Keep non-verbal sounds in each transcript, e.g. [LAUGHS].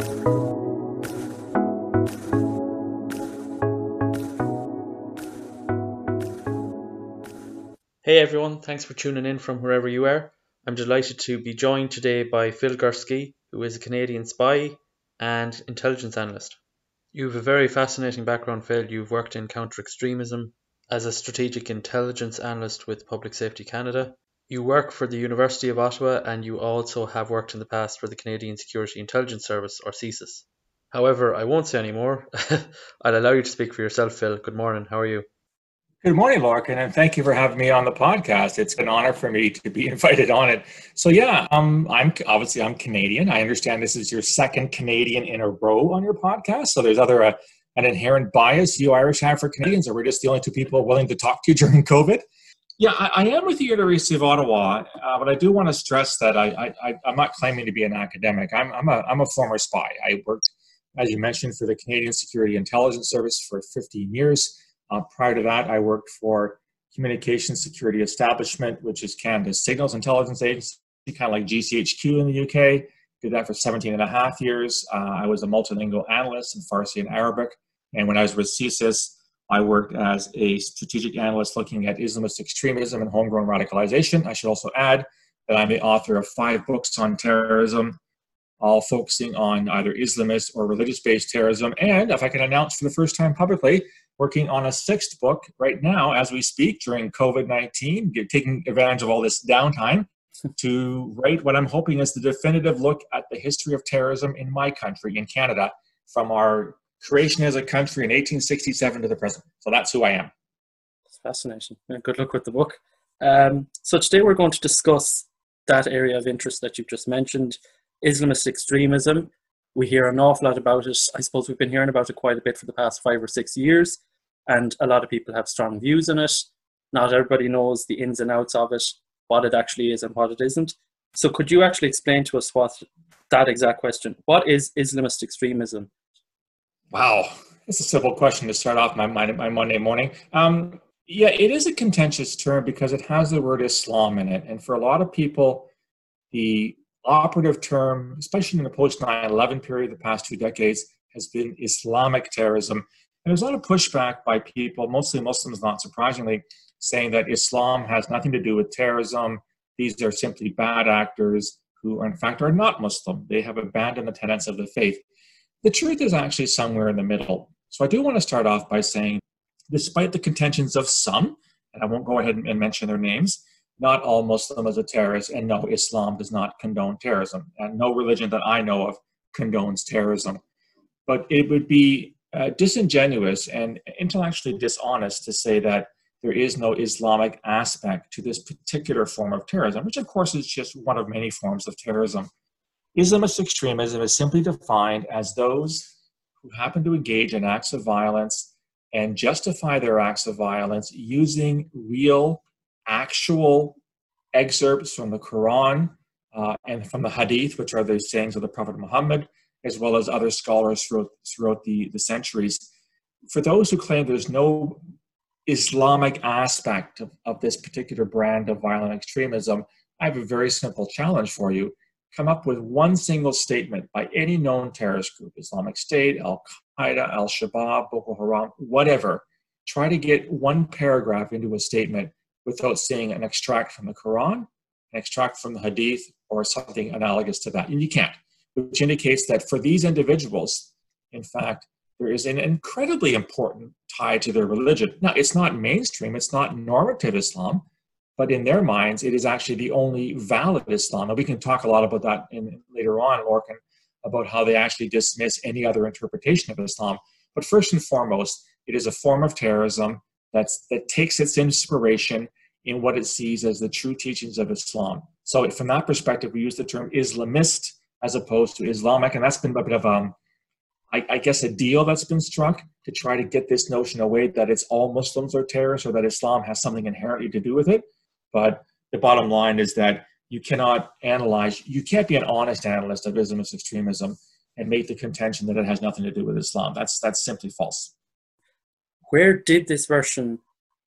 Hey everyone, thanks for tuning in from wherever you are. I'm delighted to be joined today by Phil Gurski, who is a Canadian spy and intelligence analyst. You have a very fascinating background, Phil. You've worked in counter extremism as a strategic intelligence analyst with Public Safety Canada. You work for the University of Ottawa and you also have worked in the past for the Canadian Security Intelligence Service, or CSIS. However, I won't say any more. [LAUGHS] I'll allow you to speak for yourself, Phil. Good morning. How are you? Good morning, Lorcan, and thank you for having me on the podcast. It's an honor for me to be [LAUGHS] invited on it. So, yeah, um, I'm obviously I'm Canadian. I understand this is your second Canadian in a row on your podcast. So, there's other uh, an inherent bias you Irish have for Canadians, or we're just the only two people willing to talk to you [LAUGHS] during COVID. Yeah, I, I am with the University of Ottawa, uh, but I do want to stress that I, I'm not claiming to be an academic. I'm, I'm, a, I'm a former spy. I worked, as you mentioned, for the Canadian Security Intelligence Service for 15 years. Uh, prior to that, I worked for Communication Security Establishment, which is Canada's signals intelligence agency, kind of like GCHQ in the UK. Did that for 17 and a half years. Uh, I was a multilingual analyst in Farsi and Arabic. And when I was with CSIS, I worked as a strategic analyst looking at Islamist extremism and homegrown radicalization. I should also add that I'm the author of five books on terrorism, all focusing on either Islamist or religious based terrorism. And if I can announce for the first time publicly, working on a sixth book right now as we speak during COVID 19, taking advantage of all this downtime to write what I'm hoping is the definitive look at the history of terrorism in my country, in Canada, from our creation as a country in 1867 to the present. So that's who I am. It's fascinating. Good luck with the book. Um, so today we're going to discuss that area of interest that you've just mentioned Islamist extremism. We hear an awful lot about it. I suppose we've been hearing about it quite a bit for the past five or six years and a lot of people have strong views on it. Not everybody knows the ins and outs of it, what it actually is and what it isn't. So, could you actually explain to us what that exact question? What is Islamist extremism? Wow, it's a simple question to start off my my, Monday morning. Um, yeah, it is a contentious term because it has the word Islam in it, and for a lot of people, the operative term, especially in the post 9/11 period, the past two decades, has been Islamic terrorism. And there's a lot of pushback by people, mostly Muslims, not surprisingly, saying that Islam has nothing to do with terrorism. These are simply bad actors who, in fact, are not Muslim. They have abandoned the tenets of the faith. The truth is actually somewhere in the middle. So I do want to start off by saying, despite the contentions of some, and I won't go ahead and mention their names, not all Muslims are terrorists, and no, Islam does not condone terrorism. And no religion that I know of condones terrorism. But it would be uh, disingenuous and intellectually dishonest to say that there is no Islamic aspect to this particular form of terrorism, which of course is just one of many forms of terrorism. Islamist extremism is simply defined as those who happen to engage in acts of violence and justify their acts of violence using real, actual excerpts from the Quran uh, and from the Hadith, which are the sayings of the Prophet Muhammad, as well as other scholars throughout, throughout the, the centuries. For those who claim there's no Islamic aspect of, of this particular brand of violent extremism, I have a very simple challenge for you. Come up with one single statement by any known terrorist group Islamic State, Al Qaeda, Al Shabaab, Boko Haram, whatever. Try to get one paragraph into a statement without seeing an extract from the Quran, an extract from the Hadith, or something analogous to that. And you can't which indicates that for these individuals, in fact, there is an incredibly important tie to their religion. Now, it's not mainstream, it's not normative Islam, but in their minds, it is actually the only valid Islam. And we can talk a lot about that in, later on, Lorcan, about how they actually dismiss any other interpretation of Islam. But first and foremost, it is a form of terrorism that's, that takes its inspiration in what it sees as the true teachings of Islam. So, from that perspective, we use the term Islamist as opposed to Islamic. And that's been a bit of, um, I, I guess, a deal that's been struck to try to get this notion away that it's all Muslims are terrorists or that Islam has something inherently to do with it. But the bottom line is that you cannot analyze, you can't be an honest analyst of Islamist extremism and make the contention that it has nothing to do with Islam. That's, that's simply false. Where did this version,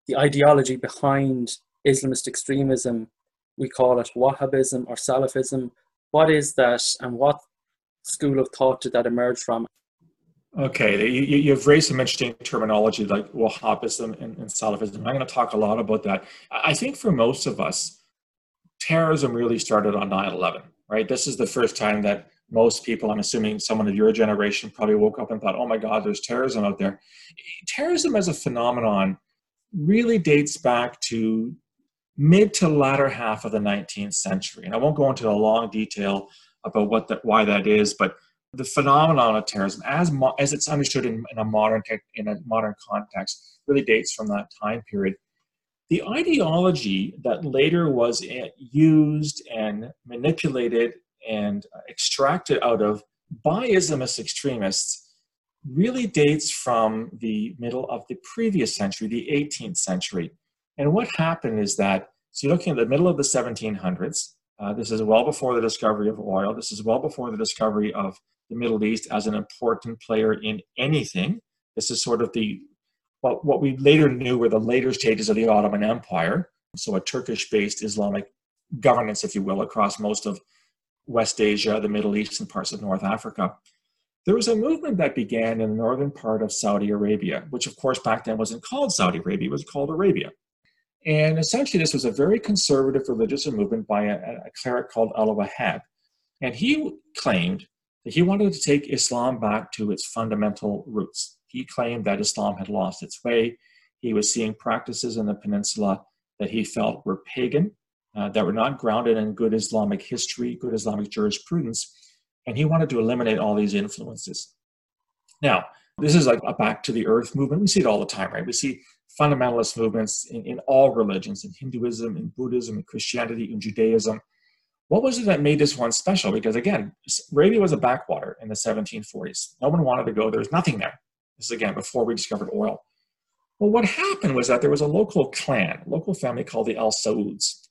the ideology behind Islamist extremism, we call it Wahhabism or Salafism, what is that and what school of thought did that emerge from? Okay, you, have raised some interesting terminology like Wahhabism and, and Salafism. I'm going to talk a lot about that. I think for most of us, terrorism really started on 9 11, right? This is the first time that most people, I'm assuming someone of your generation, probably woke up and thought, oh my God, there's terrorism out there. Terrorism as a phenomenon really dates back to mid to latter half of the 19th century. And I won't go into a long detail about what that, why that is, but the phenomenon of terrorism, as mo- as it's understood in, in a modern in a modern context, really dates from that time period. The ideology that later was eh, used and manipulated and extracted out of by Islamist extremists really dates from the middle of the previous century, the 18th century. And what happened is that, so you're looking at the middle of the 1700s, uh, this is well before the discovery of oil, this is well before the discovery of the Middle East as an important player in anything. This is sort of the what, what we later knew were the later stages of the Ottoman Empire, so a Turkish-based Islamic governance, if you will, across most of West Asia, the Middle East, and parts of North Africa. There was a movement that began in the northern part of Saudi Arabia, which of course back then wasn't called Saudi Arabia, it was called Arabia. And essentially, this was a very conservative religious movement by a, a cleric called Al Wahhab. And he claimed that he wanted to take Islam back to its fundamental roots. He claimed that Islam had lost its way. He was seeing practices in the peninsula that he felt were pagan, uh, that were not grounded in good Islamic history, good Islamic jurisprudence, and he wanted to eliminate all these influences. Now, this is like a back to the earth movement. We see it all the time, right? We see fundamentalist movements in, in all religions, in Hinduism, in Buddhism, in Christianity, in Judaism. What was it that made this one special? Because again, Arabia was a backwater in the 1740s. No one wanted to go. There was nothing there. This is again before we discovered oil. Well, what happened was that there was a local clan, a local family called the Al Sauds,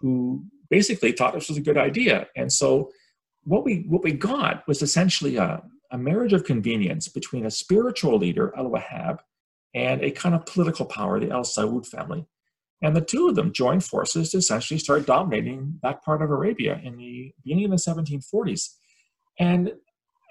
who basically thought this was a good idea. And so what we what we got was essentially a, a marriage of convenience between a spiritual leader, Al Wahhab, and a kind of political power, the Al Saud family. And the two of them joined forces to essentially start dominating that part of Arabia in the beginning of the 1740s. And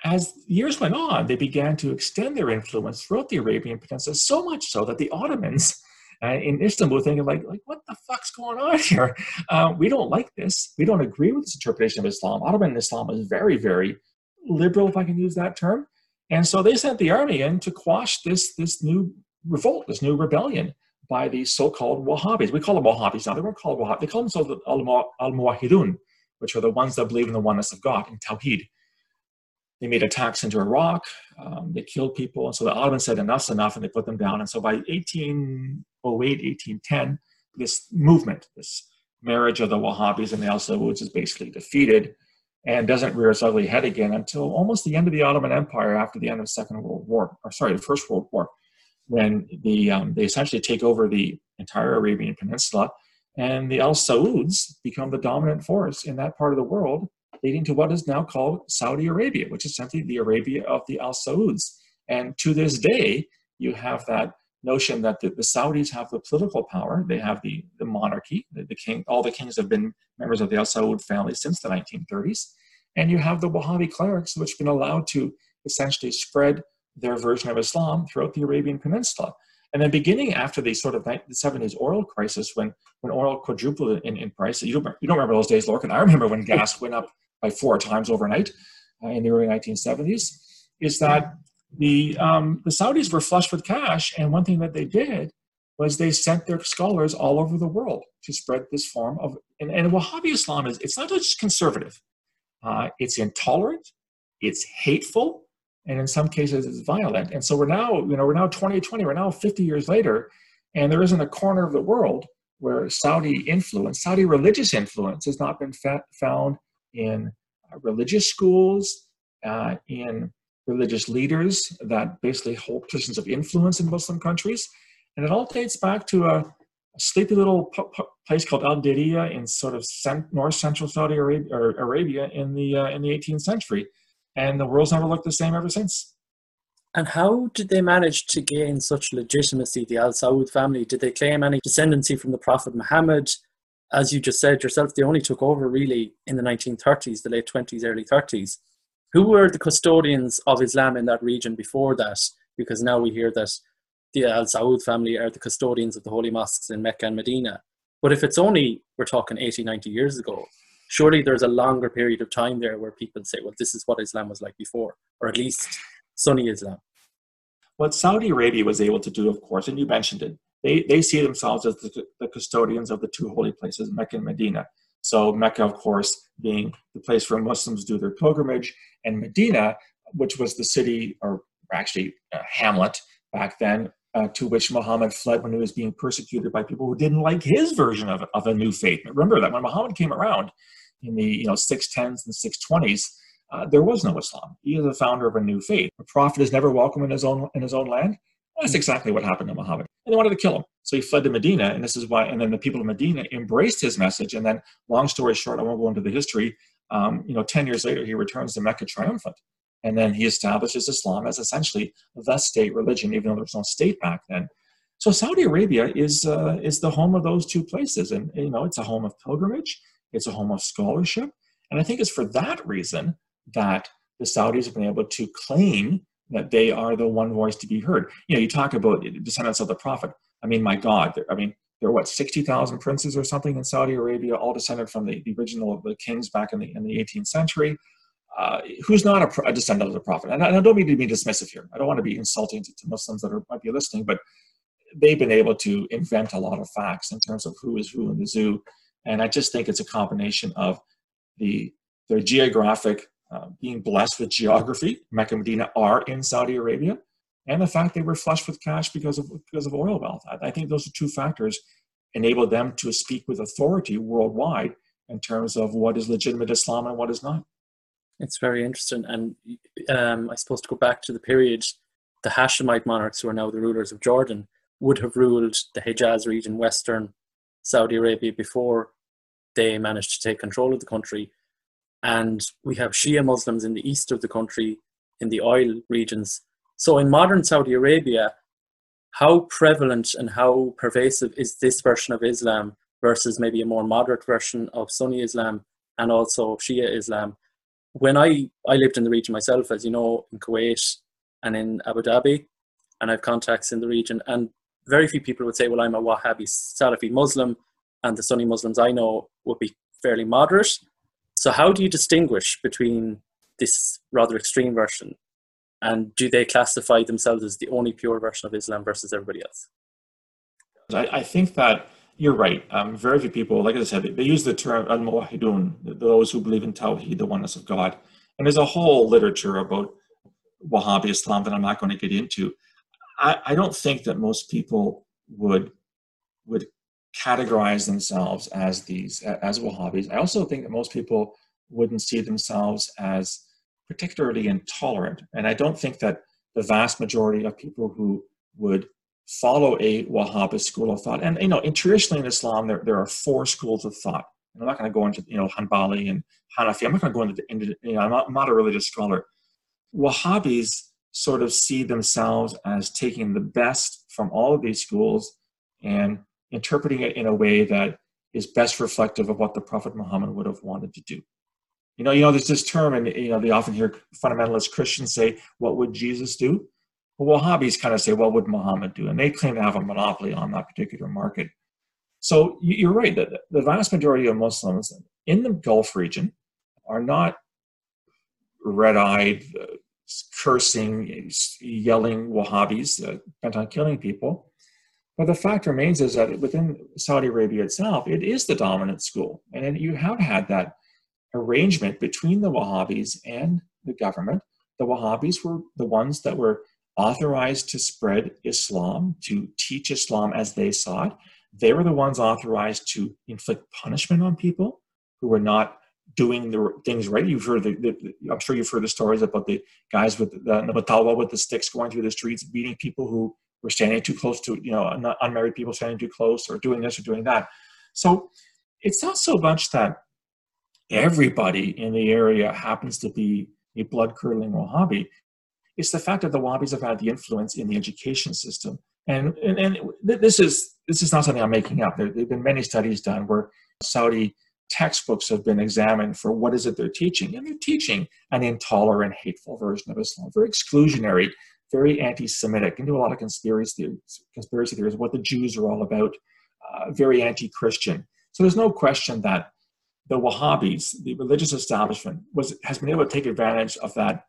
as years went on, they began to extend their influence throughout the Arabian Peninsula, so much so that the Ottomans [LAUGHS] uh, in Istanbul thinking like, like, what the fuck's going on here? Uh, we don't like this. We don't agree with this interpretation of Islam. Ottoman Islam is very, very liberal, if I can use that term. And so they sent the army in to quash this, this new revolt, this new rebellion by these so-called Wahhabis. We call them Wahhabis now. They weren't called Wahhabis. They call themselves the Al-Muwahidun, which are the ones that believe in the oneness of God, in Tawheed. They made attacks into Iraq. Um, they killed people. And so the Ottomans said, enough's enough, and they put them down. And so by 1808, 1810, this movement, this marriage of the Wahhabis and the Al Sauds is basically defeated and doesn't rear its ugly head again until almost the end of the Ottoman Empire after the end of the Second World War, or sorry, the First World War when the, um, they essentially take over the entire Arabian Peninsula, and the Al Sauds become the dominant force in that part of the world, leading to what is now called Saudi Arabia, which is simply the Arabia of the Al Sauds. And to this day, you have that notion that the, the, Saudis have the political power, they have the, the monarchy, the, the, king, all the kings have been members of the Al Saud family since the 1930s, and you have the Wahhabi clerics, which have been allowed to essentially spread their version of Islam throughout the Arabian Peninsula. And then beginning after the sort of the 70s oil crisis, when, when oil quadrupled in, in price, you don't, you don't remember those days, Lorcan. I remember when gas went up by four times overnight uh, in the early 1970s, is that the, um, the Saudis were flush with cash. And one thing that they did was they sent their scholars all over the world to spread this form of, and, and Wahhabi Islam is, it's not just conservative. Uh, it's intolerant, it's hateful, and in some cases it's violent. And so we're now, you know, we're now 2020, we're now 50 years later, and there isn't a corner of the world where Saudi influence, Saudi religious influence, has not been fa- found in uh, religious schools, uh, in religious leaders that basically hold positions of influence in Muslim countries. And it all dates back to a, a sleepy little p- p- place called Al Diriyah in sort of cent- north central Saudi Arabia, Arabia in the uh, in the 18th century and the world's never looked the same ever since. And how did they manage to gain such legitimacy, the Al Saud family? Did they claim any descendancy from the Prophet Muhammad? As you just said yourself, they only took over really in the 1930s, the late 20s, early 30s. who were the custodians of Islam in that region before that? Because now we hear that the Al Saud family are the custodians of the holy mosques in Mecca and Medina. But if it's only, we're talking 80, 90 years ago, surely there's a longer period of time there where people say, well, this is what Islam was like before, or at least Sunni Islam. What Saudi Arabia was able to do, of course, and you mentioned it, they, they see themselves as the, the custodians of the two holy places, Mecca and Medina. So Mecca, of course, being the place where Muslims do their pilgrimage, and Medina, which was the city, or actually a hamlet back then, uh, to which Muhammad fled when he was being persecuted by people who didn't like his version of, of a new faith. Remember that when Muhammad came around in the you know 610s and 620s, uh, there was no Islam. He is the founder of a new faith. A prophet is never welcome in his own in his own land. That's exactly what happened to Muhammad. And they wanted to kill him. So he fled to Medina, and this is why, and then the people of Medina embraced his message. And then, long story short, I won't go into the history. Um, you know, 10 years later, he returns to Mecca triumphant. And then he establishes Islam as essentially the state religion, even though there was no state back then. So Saudi Arabia is uh, is the home of those two places, and you know it's a home of pilgrimage, it's a home of scholarship, and I think it's for that reason that the Saudis have been able to claim that they are the one voice to be heard. You know, you talk about descendants of the Prophet. I mean, my God, I mean, there are what sixty thousand princes or something in Saudi Arabia, all descended from the, the original the kings back in the in the 18th century uh, who's not a, a, descendant of the prophet. And I, I, don't mean to be dismissive here. I don't want to be insulting to, to Muslims that are, might be listening, but they've been able to invent a lot of facts in terms of who is who in the zoo. And I just think it's a combination of the their geographic uh, being blessed with geography. Mecca and Medina are in Saudi Arabia, and the fact they were flush with cash because of because of oil wealth. I, I think those are two factors enabled them to speak with authority worldwide in terms of what is legitimate Islam and what is not. It's very interesting. And um, I suppose to go back to the period, the Hashemite monarchs, who are now the rulers of Jordan, would have ruled the Hejaz region, western Saudi Arabia, before they managed to take control of the country. And we have Shia Muslims in the east of the country, in the oil regions. So in modern Saudi Arabia, how prevalent and how pervasive is this version of Islam versus maybe a more moderate version of Sunni Islam and also Shia Islam? When I I lived in the region myself, as you know, in Kuwait and in Abu Dhabi, and I have contacts in the region, and very few people would say, "Well, I'm a Wahhabi Salafi Muslim," and the Sunni Muslims I know would be fairly moderate. So, how do you distinguish between this rather extreme version, and do they classify themselves as the only pure version of Islam versus everybody else? I, I think that you're right. Um, very few people, like I said, they, use the term al muwahidun, those who believe in Tawheed, the oneness of God. And there's a whole literature about Wahhabi Islam that I'm not going to get into. I, I don't think that most people would would categorize themselves as these as Wahhabis. I also think that most people wouldn't see themselves as particularly intolerant. And I don't think that the vast majority of people who would follow a Wahhabi school of thought. And you know, in, traditionally in Islam, there, there are four schools of thought. And I'm not going to go into you know Hanbali and Hanafi. I'm not going to go into, into you know, I'm not, I'm not a religious scholar. Wahhabis sort of see themselves as taking the best from all of these schools and interpreting it in a way that is best reflective of what the Prophet Muhammad would have wanted to do. You know, you know, there's this term, and you know, they often hear fundamentalist Christians say, "What would Jesus do?" Well, Wahhabis kind of say, what would Muhammad do? And they claim to have a monopoly on that particular market. So you're right that the vast majority of Muslims in the Gulf region are not red-eyed, uh, cursing, yelling Wahhabis uh, bent on killing people. But the fact remains is that within Saudi Arabia itself, it is the dominant school. And you have had that arrangement between the Wahhabis and the government. The Wahhabis were the ones that were authorized to spread Islam, to teach Islam as they saw it. They were the ones authorized to inflict punishment on people who were not doing the things right. You've heard the, the I'm sure you've heard the stories about the guys with the, the with the sticks going through the streets, beating people who were standing too close to, you know, unmarried people standing too close or doing this or doing that. So it's not so much that everybody in the area happens to be a blood curdling Wahhabi. It's the fact that the Wahhabis have had the influence in the education system. And, and, and this, is, this is not something I'm making up. There, have been many studies done where Saudi textbooks have been examined for what is it they're teaching, and they're teaching an intolerant, hateful version of Islam, very exclusionary, very anti-Semitic, into a lot of conspiracy theories, conspiracy theories, what the Jews are all about, uh, very anti-Christian. So there's no question that the Wahhabis, the religious establishment, was has been able to take advantage of that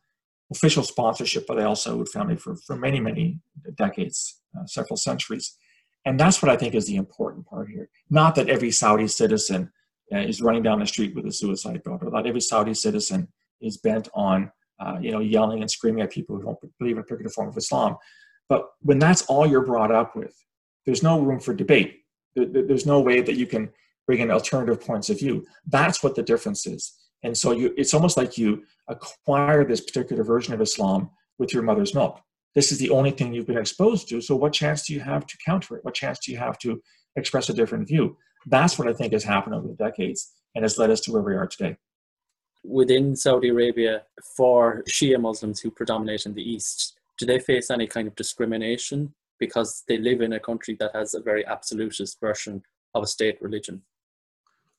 official sponsorship by the Al Saud family for, for many, many decades, uh, several centuries. And that's what I think is the important part here. Not that every Saudi citizen uh, is running down the street with a suicide boat, or not every Saudi citizen is bent on, uh, you know, yelling and screaming at people who don't believe in a particular form of Islam. But when that's all you're brought up with, there's no room for debate. There's no way that you can bring in alternative points of view. That's what the difference is. And so you, it's almost like you acquire this particular version of Islam with your mother's milk. This is the only thing you've been exposed to. So what chance do you have to counter it? What chance do you have to express a different view? That's what I think has happened over the decades and has led us to where we are today. Within Saudi Arabia, for Shia Muslims who predominate in the East, do they face any kind of discrimination because they live in a country that has a very absolutist version of a state religion?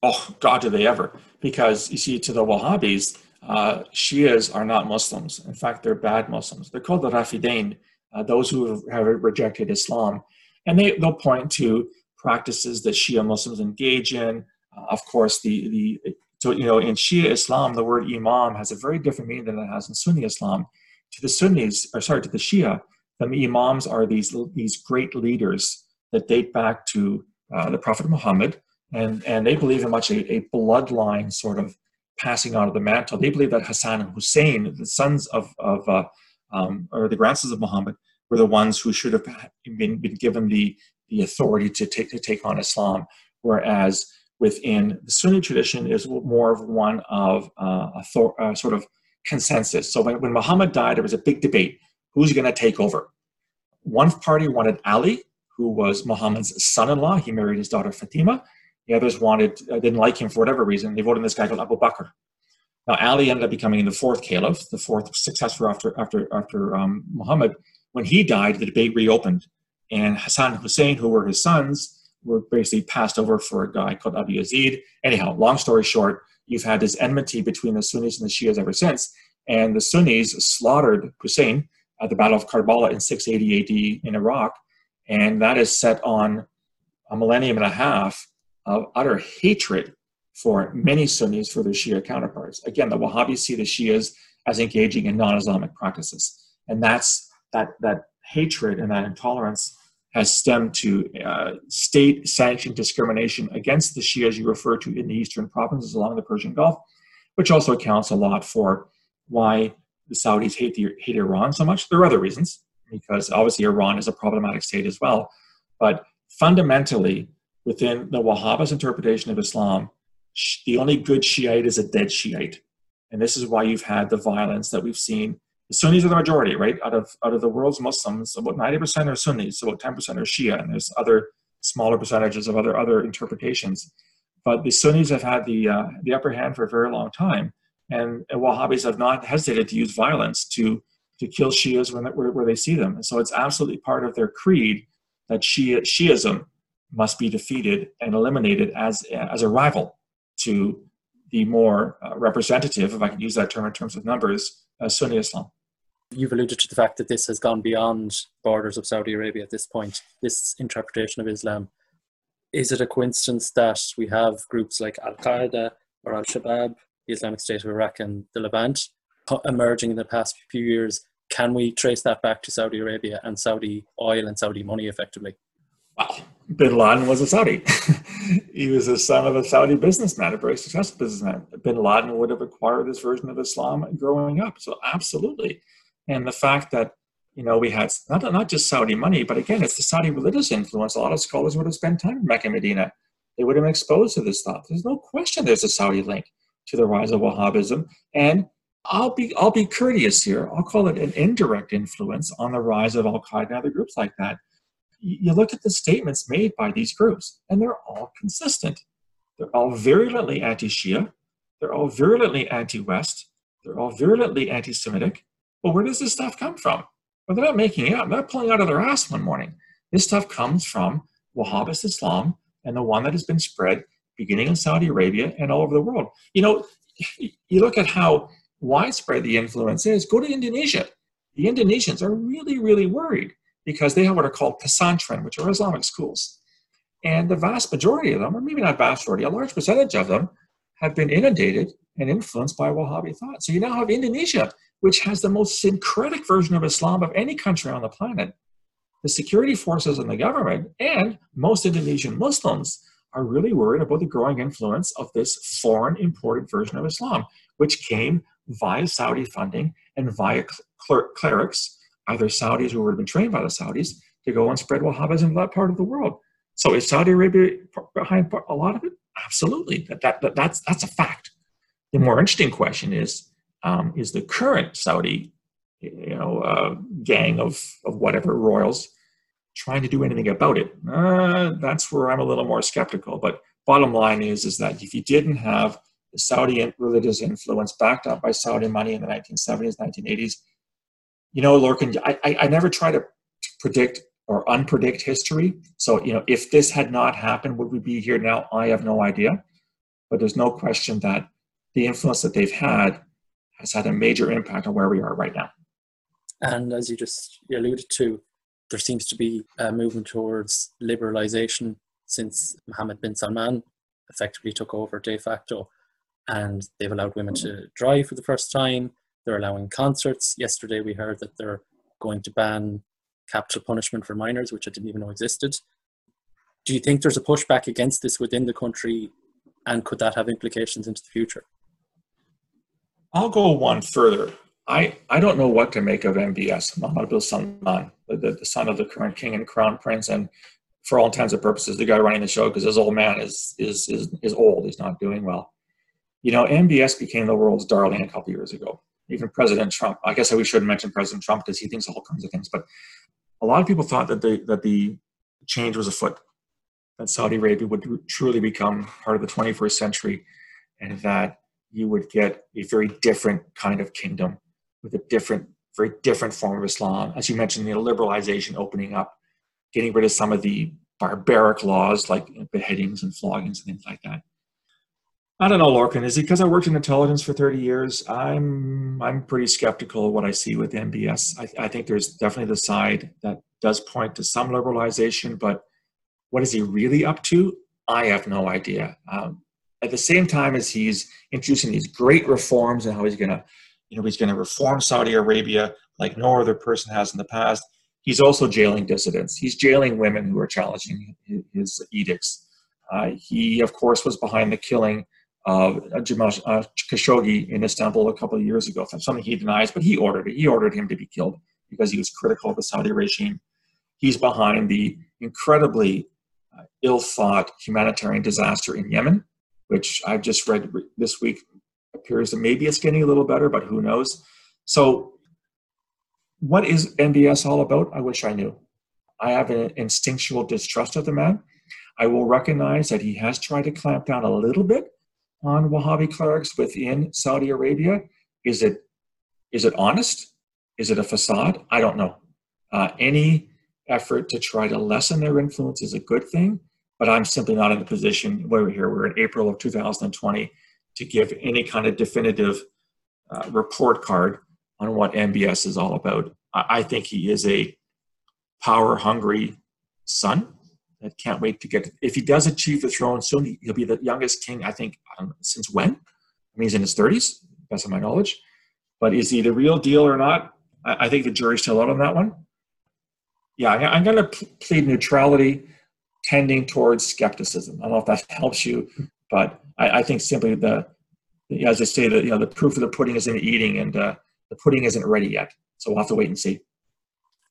Oh, God, do they ever? Because you see, to the Wahhabis, uh, Shias are not Muslims. In fact, they're bad Muslims. They're called the Rafidain, uh, those who have rejected Islam. And they, they'll point to practices that Shia Muslims engage in. Uh, of course, the, the so you know in Shia Islam, the word Imam has a very different meaning than it has in Sunni Islam. To the Sunnis, or sorry, to the Shia, the Imams are these these great leaders that date back to uh, the Prophet Muhammad, and and they believe in much a, a bloodline sort of passing on of the mantle. They believe that Hassan and Hussein, the sons of of uh, um, or the grandsons of Muhammad, were the ones who should have been, been given the the authority to take to take on Islam, whereas within the Sunni tradition is more of one of uh, uh, sort of consensus. So when, when Muhammad died, there was a big debate: who's going to take over? One party wanted Ali, who was Muhammad's son-in-law. He married his daughter Fatima. The others wanted uh, didn't like him for whatever reason. They voted in this guy called Abu Bakr. Now Ali ended up becoming the fourth caliph, the fourth successor after after after um, Muhammad. When he died, the debate reopened, and Hassan and Hussein, who were his sons, were basically passed over for a guy called Abu Yazid. Anyhow, long story short, you've had this enmity between the Sunnis and the Shias ever since, and the Sunnis slaughtered Hussein at the Battle of Karbala in 680 AD in Iraq, and that is set on a millennium and a half of utter hatred for many Sunnis for their Shia counterparts. Again, the Wahhabis see the Shias as engaging in non-Islamic practices, and that's that that hatred and that intolerance has stemmed to uh, state-sanctioned discrimination against the Shias you refer to in the eastern provinces along the Persian Gulf, which also accounts a lot for why the Saudis hate the, hate Iran so much. There are other reasons, because obviously Iran is a problematic state as well, but fundamentally within the Wahhabist interpretation of Islam, the only good Shiite is a dead Shiite. And this is why you've had the violence that we've seen. The Sunnis are the majority, right? Out of out of the world's Muslims, about 90% are Sunnis, about 10% are Shia, and there's other smaller percentages of other other interpretations. But the Sunnis have had the uh, the upper hand for a very long time, and, and Wahhabis have not hesitated to use violence to to kill Shias when, where, where they see them. And so it's absolutely part of their creed that Shia, Shiism must be defeated and eliminated as, as a rival to the more uh, representative, if I can use that term in terms of numbers, uh, Sunni Islam. You've alluded to the fact that this has gone beyond borders of Saudi Arabia at this point, this interpretation of Islam. Is it a coincidence that we have groups like Al Qaeda or Al Shabaab, the Islamic State of Iraq, and the Levant emerging in the past few years? Can we trace that back to Saudi Arabia and Saudi oil and Saudi money effectively? Well, bin Laden was a Saudi. [LAUGHS] he was the son of a Saudi businessman, a very successful businessman. Bin Laden would have acquired this version of Islam growing up. So absolutely. And the fact that, you know, we had not, not just Saudi money, but again, it's the Saudi religious influence. A lot of scholars would have spent time in Mecca, and Medina. They would have been exposed to this stuff. There's no question there's a Saudi link to the rise of Wahhabism. And I'll be I'll be courteous here. I'll call it an indirect influence on the rise of Al Qaeda and other groups like that you look at the statements made by these groups, and they're all consistent. They're all virulently anti Shia, they're all virulently anti West, they're all virulently anti Semitic. Well, where does this stuff come from? Well, they're not making it up, they're not pulling out of their ass one morning. This stuff comes from Wahhabist Islam and the one that has been spread beginning in Saudi Arabia and all over the world. You know, [LAUGHS] you look at how widespread the influence is. Go to Indonesia. The Indonesians are really, really worried because they have what are called pesantren, which are Islamic schools. And the vast majority of them, or maybe not vast majority, a large percentage of them have been inundated and influenced by Wahhabi thought. So you now have Indonesia, which has the most syncretic version of Islam of any country on the planet. The security forces and the government and most Indonesian Muslims are really worried about the growing influence of this foreign imported version of Islam, which came via Saudi funding and via clerics, either Saudis who been trained by the Saudis, to go and spread Wahhabism in that part of the world. So is Saudi Arabia behind a lot of it? Absolutely. That, that, that that's, that's a fact. The more interesting question is, um, is the current Saudi you know, uh, gang of, of whatever royals trying to do anything about it. Uh, that's where I'm a little more skeptical. But bottom line is, is that if you didn't have the Saudi religious influence backed up by Saudi money in the 1970s, 1980s, you know, Lorcan, I, I, I never try to predict or unpredict history. So, you know, if this had not happened, would we be here now? I have no idea. But there's no question that the influence that they've had has had a major impact on where we are right now. And as you just alluded to, there seems to be a movement towards liberalization since Mohammed bin Salman effectively took over de facto. And they've allowed women to drive for the first time. They're allowing concerts. Yesterday, we heard that they're going to ban capital punishment for minors, which I didn't even know existed. Do you think there's a pushback against this within the country, and could that have implications into the future? I'll go one further. I, I don't know what to make of MBS, Mohammed bin Salman, the, the, son of the current king and crown prince, and for all intents and purposes, the guy running the show because his old man is, is, is, is old. He's not doing well. You know, MBS became the world's darling a couple years ago. Even President Trump, I guess we shouldn't mention President Trump because he thinks all kinds of things, but a lot of people thought that the, that the change was afoot, that Saudi Arabia would truly become part of the 21st century, and that you would get a very different kind of kingdom with a different, very different form of Islam. As you mentioned, the liberalization opening up, getting rid of some of the barbaric laws like beheadings and floggings and things like that. I don't know, Lorcan. Is it because I worked in intelligence for 30 years? I'm I'm pretty skeptical of what I see with MBS. I, I think there's definitely the side that does point to some liberalization, but what is he really up to? I have no idea. Um, at the same time as he's introducing these great reforms and how he's going to, you know, he's going to reform Saudi Arabia like no other person has in the past. He's also jailing dissidents. He's jailing women who are challenging his edicts. Uh, he, of course, was behind the killing of Jamal uh, Khashoggi in Istanbul a couple of years ago. Something he denies, but he ordered it. He ordered him to be killed because he was critical of the Saudi regime. He's behind the incredibly uh, ill-thought humanitarian disaster in Yemen, which I've just read this week appears that maybe it's getting a little better, but who knows? So, what is MBS all about? I wish I knew. I have an instinctual distrust of the man. I will recognize that he has tried to clamp down a little bit on Wahhabi clerics within Saudi Arabia? Is it is it honest? Is it a facade? I don't know. Uh, any effort to try to lessen their influence is a good thing, but I'm simply not in the position where we're here. We're in April of 2020 to give any kind of definitive uh, report card on what MBS is all about. I, I think he is a power hungry son that can't wait to get. If he does achieve the throne soon, he'll be the youngest king. I think know, since when? I mean, he's in his thirties, best of my knowledge. But is he the real deal or not? I, I think the jury's still out on that one. Yeah, I, am going to plead neutrality, tending towards skepticism. I don't know if that [LAUGHS] helps you, but I, I think simply the, the, as I say, the you know the proof of the pudding is in the eating, and uh, the pudding isn't ready yet. So we'll have to wait and see.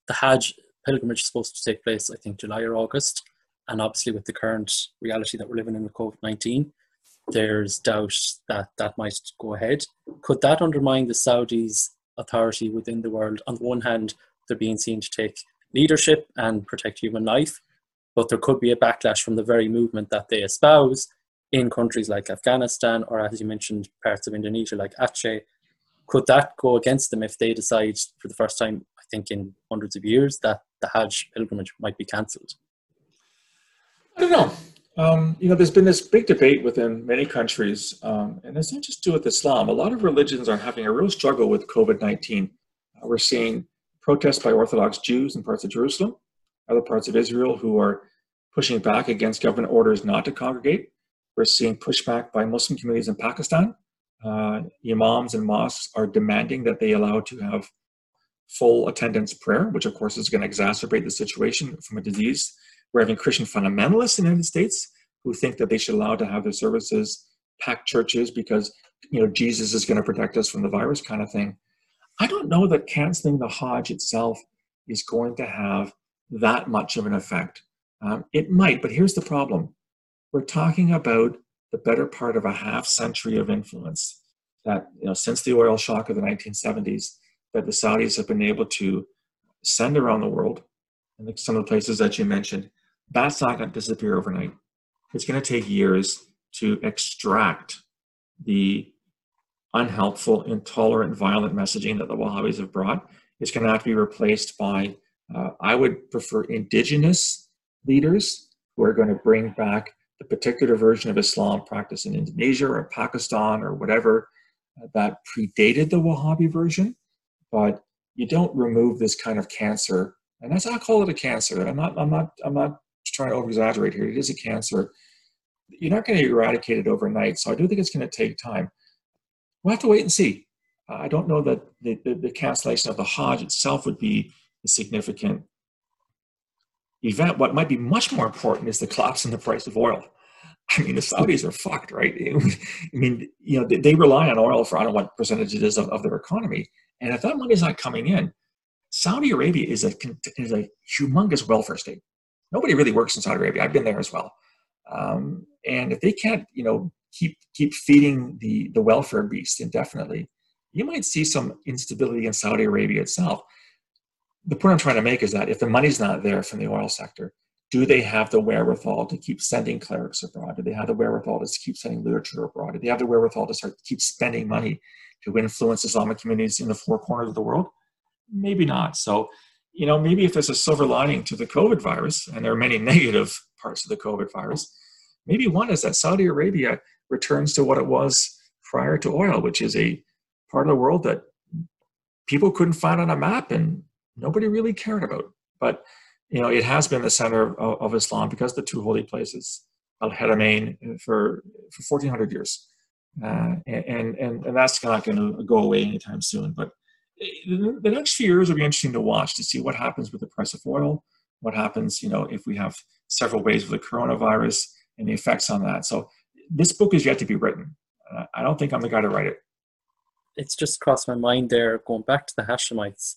The Hajj pilgrimage is supposed to take place, I think, July or August. And obviously, with the current reality that we're living in with COVID 19, there's doubt that that might go ahead. Could that undermine the Saudis' authority within the world? On the one hand, they're being seen to take leadership and protect human life, but there could be a backlash from the very movement that they espouse in countries like Afghanistan or, as you mentioned, parts of Indonesia like Aceh. Could that go against them if they decide, for the first time, I think, in hundreds of years, that the Hajj pilgrimage might be cancelled? I don't know. Um, you know, there's been this big debate within many countries, um, and it's not just do with Islam. A lot of religions are having a real struggle with COVID 19. Uh, we're seeing protests by Orthodox Jews in parts of Jerusalem, other parts of Israel who are pushing back against government orders not to congregate. We're seeing pushback by Muslim communities in Pakistan. Uh, imams and mosques are demanding that they allow to have full attendance prayer, which of course is going to exacerbate the situation from a disease. We're having Christian fundamentalists in the United States who think that they should allow to have their services packed churches because you know Jesus is going to protect us from the virus kind of thing. I don't know that canceling the Hajj itself is going to have that much of an effect. Um, it might, but here's the problem. We're talking about the better part of a half century of influence that, you know, since the oil shock of the 1970s, that the Saudis have been able to send around the world, and some of the places that you mentioned, that's not going to disappear overnight. It's going to take years to extract the unhelpful, intolerant, violent messaging that the Wahhabis have brought. It's going to have to be replaced by, uh, I would prefer indigenous leaders who are going to bring back the particular version of Islam practiced in Indonesia or Pakistan or whatever uh, that predated the Wahhabi version. But you don't remove this kind of cancer, and that's I call it a cancer. I'm not. I'm not. I'm not trying to over exaggerate here. It is a cancer. You're not going to eradicate it overnight. So I do think it's going to take time. We'll have to wait and see. I don't know that the, the, the cancellation of the Hajj itself would be a significant event. What might be much more important is the collapse in the price of oil. I mean, the Saudis are fucked, right? [LAUGHS] I mean, you know, they, they, rely on oil for I don't know what percentage it is of, of their economy. And if that money is not coming in, Saudi Arabia is a, is a humongous welfare state. Nobody really works in Saudi Arabia. I've been there as well. Um, and if they can't, you know, keep keep feeding the the welfare beast indefinitely, you might see some instability in Saudi Arabia itself the point I'm trying to make is that if the money's not there from the oil sector, do they have the wherewithal to keep sending clerics abroad? Do they have the wherewithal to keep sending literature abroad? Do they have the wherewithal to start keep spending money to influence Islamic communities in the four corners of the world? Maybe not. So, you know, maybe if there's a silver lining to the COVID virus, and there are many [LAUGHS] negative parts of the COVID virus, maybe one is that Saudi Arabia returns to what it was prior to oil, which is a part of the world that people couldn't find on a map and nobody really cared about. But you know, it has been the center of, of Islam because the two holy places, Al Haramain, for for 1400 years, uh, and and and that's not going to go away anytime soon. But the next few years will be interesting to watch to see what happens with the price of oil, what happens, you know, if we have several waves of the coronavirus and the effects on that. So this book is yet to be written. Uh, I don't think I'm the guy to write it. It's just crossed my mind there, going back to the Hashemites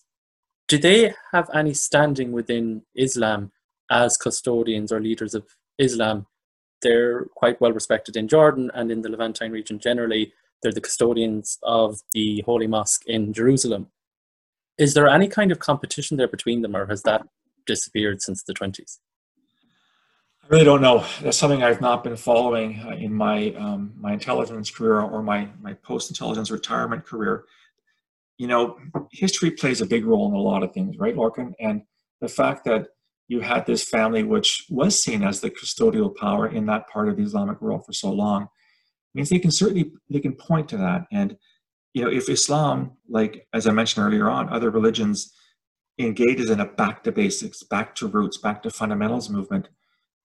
do they have any standing within Islam as custodians or leaders of Islam? They're quite well respected in Jordan and in the Levantine region generally. They're the custodians of the Holy Mosque in Jerusalem. Is there any kind of competition there between them, or has that disappeared since the 20s? I really don't know. That's something I've not been following uh, in my um, my intelligence career or my my post intelligence retirement career you know, history plays a big role in a lot of things, right, Lorcan? And the fact that you had this family which was seen as the custodial power in that part of the Islamic world for so long means they can certainly they can point to that. And you know, if Islam, like as I mentioned earlier on, other religions engages in a back to basics, back to roots, back to fundamentals movement,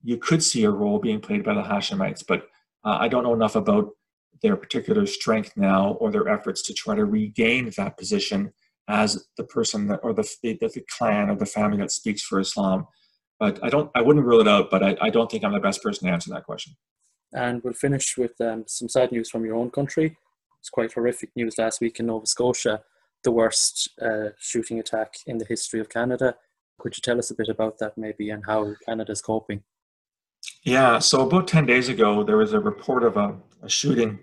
you could see a role being played by the Hashemites. But uh, I don't know enough about their particular strength now or their efforts to try to regain that position as the person that or the, the, the clan or the family that speaks for Islam. But I don't I wouldn't rule it out, but I, I don't think I'm the best person to answer that question. And we'll finish with um, some sad news from your own country. It's quite horrific news last week in Nova Scotia, the worst uh, shooting attack in the history of Canada. Could you tell us a bit about that maybe and how Canada's coping? Yeah, so about 10 days ago, there was a report of a, a shooting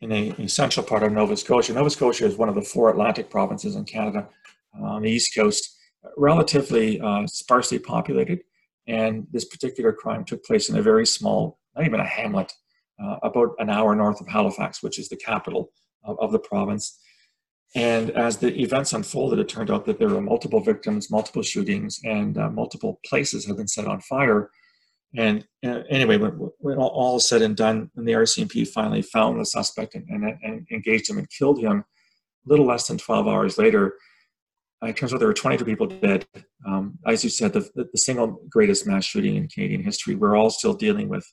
in a, a, central part of Nova Scotia. Nova Scotia is one of the four Atlantic provinces in Canada uh, on the east coast, relatively uh, sparsely populated. And this particular crime took place in a very small, not even a hamlet, uh, about an hour north of Halifax, which is the capital of, of the province. And as the events unfolded, it turned out that there were multiple victims, multiple shootings, and uh, multiple places had been set on fire And uh, anyway, when, when all, all, said and done, when the RCMP finally found the suspect and, and, and, engaged him and killed him, a little less than 12 hours later, uh, it turns out there were 22 people dead. Um, as you said, the, the, single greatest mass shooting in Canadian history. We're all still dealing with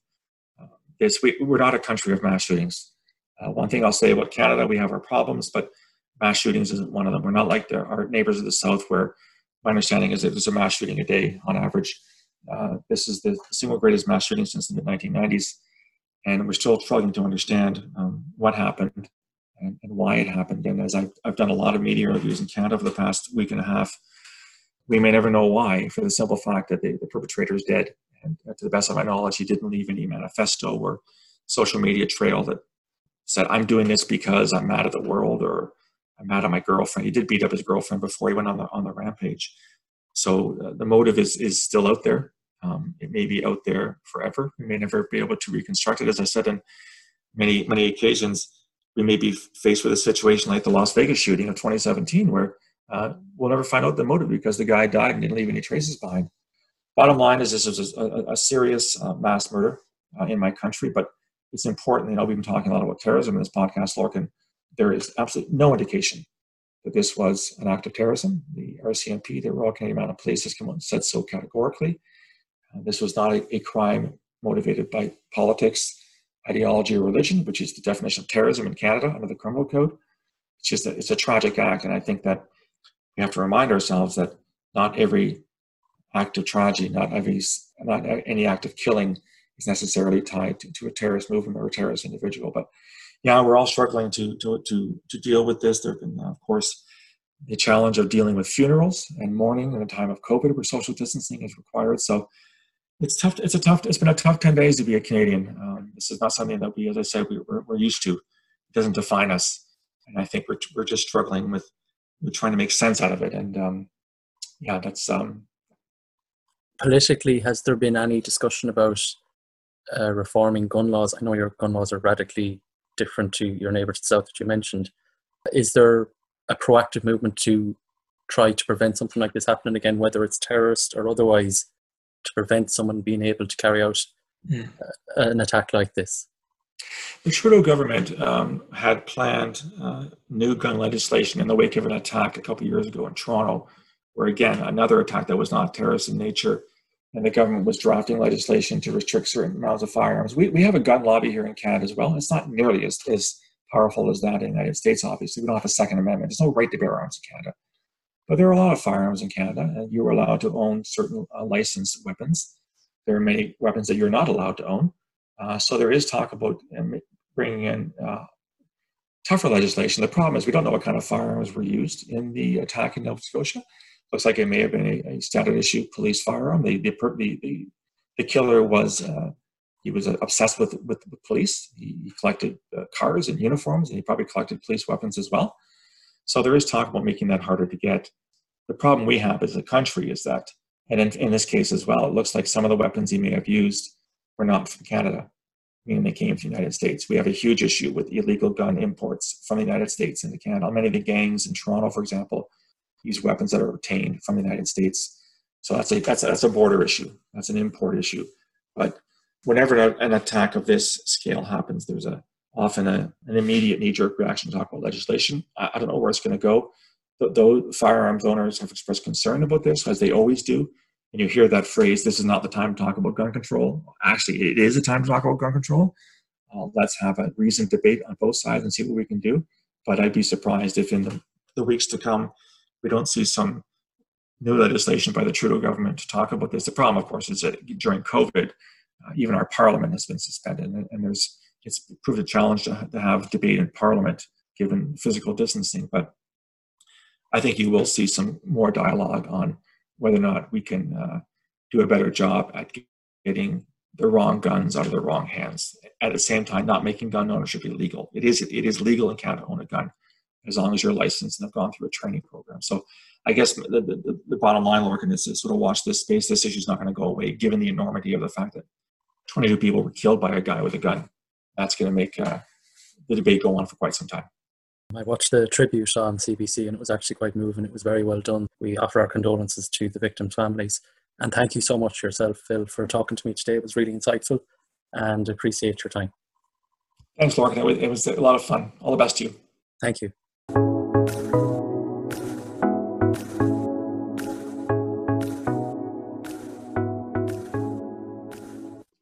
this. We, are not a country of mass shootings. Uh, one thing I'll say about Canada, we have our problems, but mass shootings isn't one of them. We're not like the, our neighbors of the south, where my understanding is that there's a mass shooting a day on average. Uh, this is the single greatest mass shooting since the mid 1990s, and we're still struggling to understand um, what happened and, and, why it happened. And as I've, I've done a lot of media reviews in Canada for the past week and a half, we may never know why, for the simple fact that the perpetrator is dead. And to the best of my knowledge, he didn't leave any manifesto or social media trail that said, I'm doing this because I'm mad at the world or I'm mad at my girlfriend. He did beat up his girlfriend before he went on the on the rampage. So uh, the motive is is still out there. Um, it may be out there forever. We may never be able to reconstruct it. As I said in many many occasions, we may be faced with a situation like the Las Vegas shooting of 2017, where uh, we'll never find out the motive because the guy died and didn't leave any traces behind. Bottom line is this is a, a serious uh, mass murder uh, in my country, but it's important. You know, we've been talking a lot about terrorism in this podcast, Lorcan there is absolutely no indication that this was an act of terrorism. The RCMP, the Royal Canadian Mounted Police, has come out and said so categorically. Uh, this was not a, a, crime motivated by politics, ideology, or religion, which is the definition of terrorism in Canada under the criminal code. It's just a, it's a tragic act, and I think that we have to remind ourselves that not every act of tragedy, not every not any act of killing is necessarily tied to, to a terrorist movement or a terrorist individual, but yeah, we're all struggling to to to to deal with this. There have been, of course, the challenge of dealing with funerals and mourning in a time of COVID, where social distancing is required. So it's tough. It's a tough. It's been a tough ten days to be a Canadian. Um, this is not something that we, as I said, we, we're, we're used to. It doesn't define us, and I think we're we're just struggling with we're trying to make sense out of it. And um, yeah, that's um, politically. Has there been any discussion about uh, reforming gun laws? I know your gun laws are radically different to your neighbour to the south that you mentioned. Is there a proactive movement to try to prevent something like this happening again, whether it's terrorist or otherwise, to prevent someone being able to carry out mm. an attack like this? The Trudeau government um, had planned uh, new gun legislation in the wake of an attack a couple of years ago in Toronto, where again, another attack that was not terrorist in nature and the government was drafting legislation to restrict certain amounts of firearms. We, we have a gun lobby here in Canada as well. It's not nearly as, as powerful as that in the United States, obviously. We don't have a Second Amendment. There's no right to bear arms in Canada. But there are a lot of firearms in Canada, and you are allowed to own certain uh, licensed weapons. There are many weapons that you're not allowed to own. Uh, so there is talk about bringing in uh, tougher legislation. The problem is we don't know what kind of firearms were used in the attack in Nova Scotia looks like it may have been a, a standard issue police firearm. The the the, the killer was uh, he was uh, obsessed with with the police. He, he collected uh, cars and uniforms, and he probably collected police weapons as well. So there is talk about making that harder to get. The problem we have as a country is that, and in, in this case as well, it looks like some of the weapons he may have used were not from Canada, meaning they came from the United States. We have a huge issue with illegal gun imports from the United States into Canada. Many of the gangs in Toronto, for example, use weapons that are obtained from the United States. So that's a that's a, that's a border issue. That's an import issue. But whenever an attack of this scale happens, there's a often a, an immediate knee-jerk reaction to talk about legislation. I, I don't know where it's going to go. Though firearms owners have expressed concern about this, as they always do, and you hear that phrase, "This is not the time to talk about gun control." Actually, it is a time to talk about gun control. Uh, let's have a reasoned debate on both sides and see what we can do. But I'd be surprised if in the, the weeks to come we don't see some new legislation by the Trudeau government to talk about this. The problem, of course, is that during COVID, uh, even our parliament has been suspended, and, and, there's it's proved a challenge to, to have debate in parliament given physical distancing. But I think you will see some more dialogue on whether or not we can uh, do a better job at getting the wrong guns out of the wrong hands. At the same time, not making gun ownership illegal. It is it is legal in Canada to own a gun as long as you're licensed and have gone through a training program. So I guess the, the, the bottom line, Lorcan, is to sort of watch this space. This issue is not going to go away, given the enormity of the fact that 22 people were killed by a guy with a gun. That's going to make uh, the debate go on for quite some time. I watched the tribute on CBC and it was actually quite moving. It was very well done. We offer our condolences to the victims' families. And thank you so much yourself, Phil, for talking to me today. It was really insightful and appreciate your time. Thanks, Lorcan. It was, it was a lot of fun. All the best to you. Thank you. Thank you.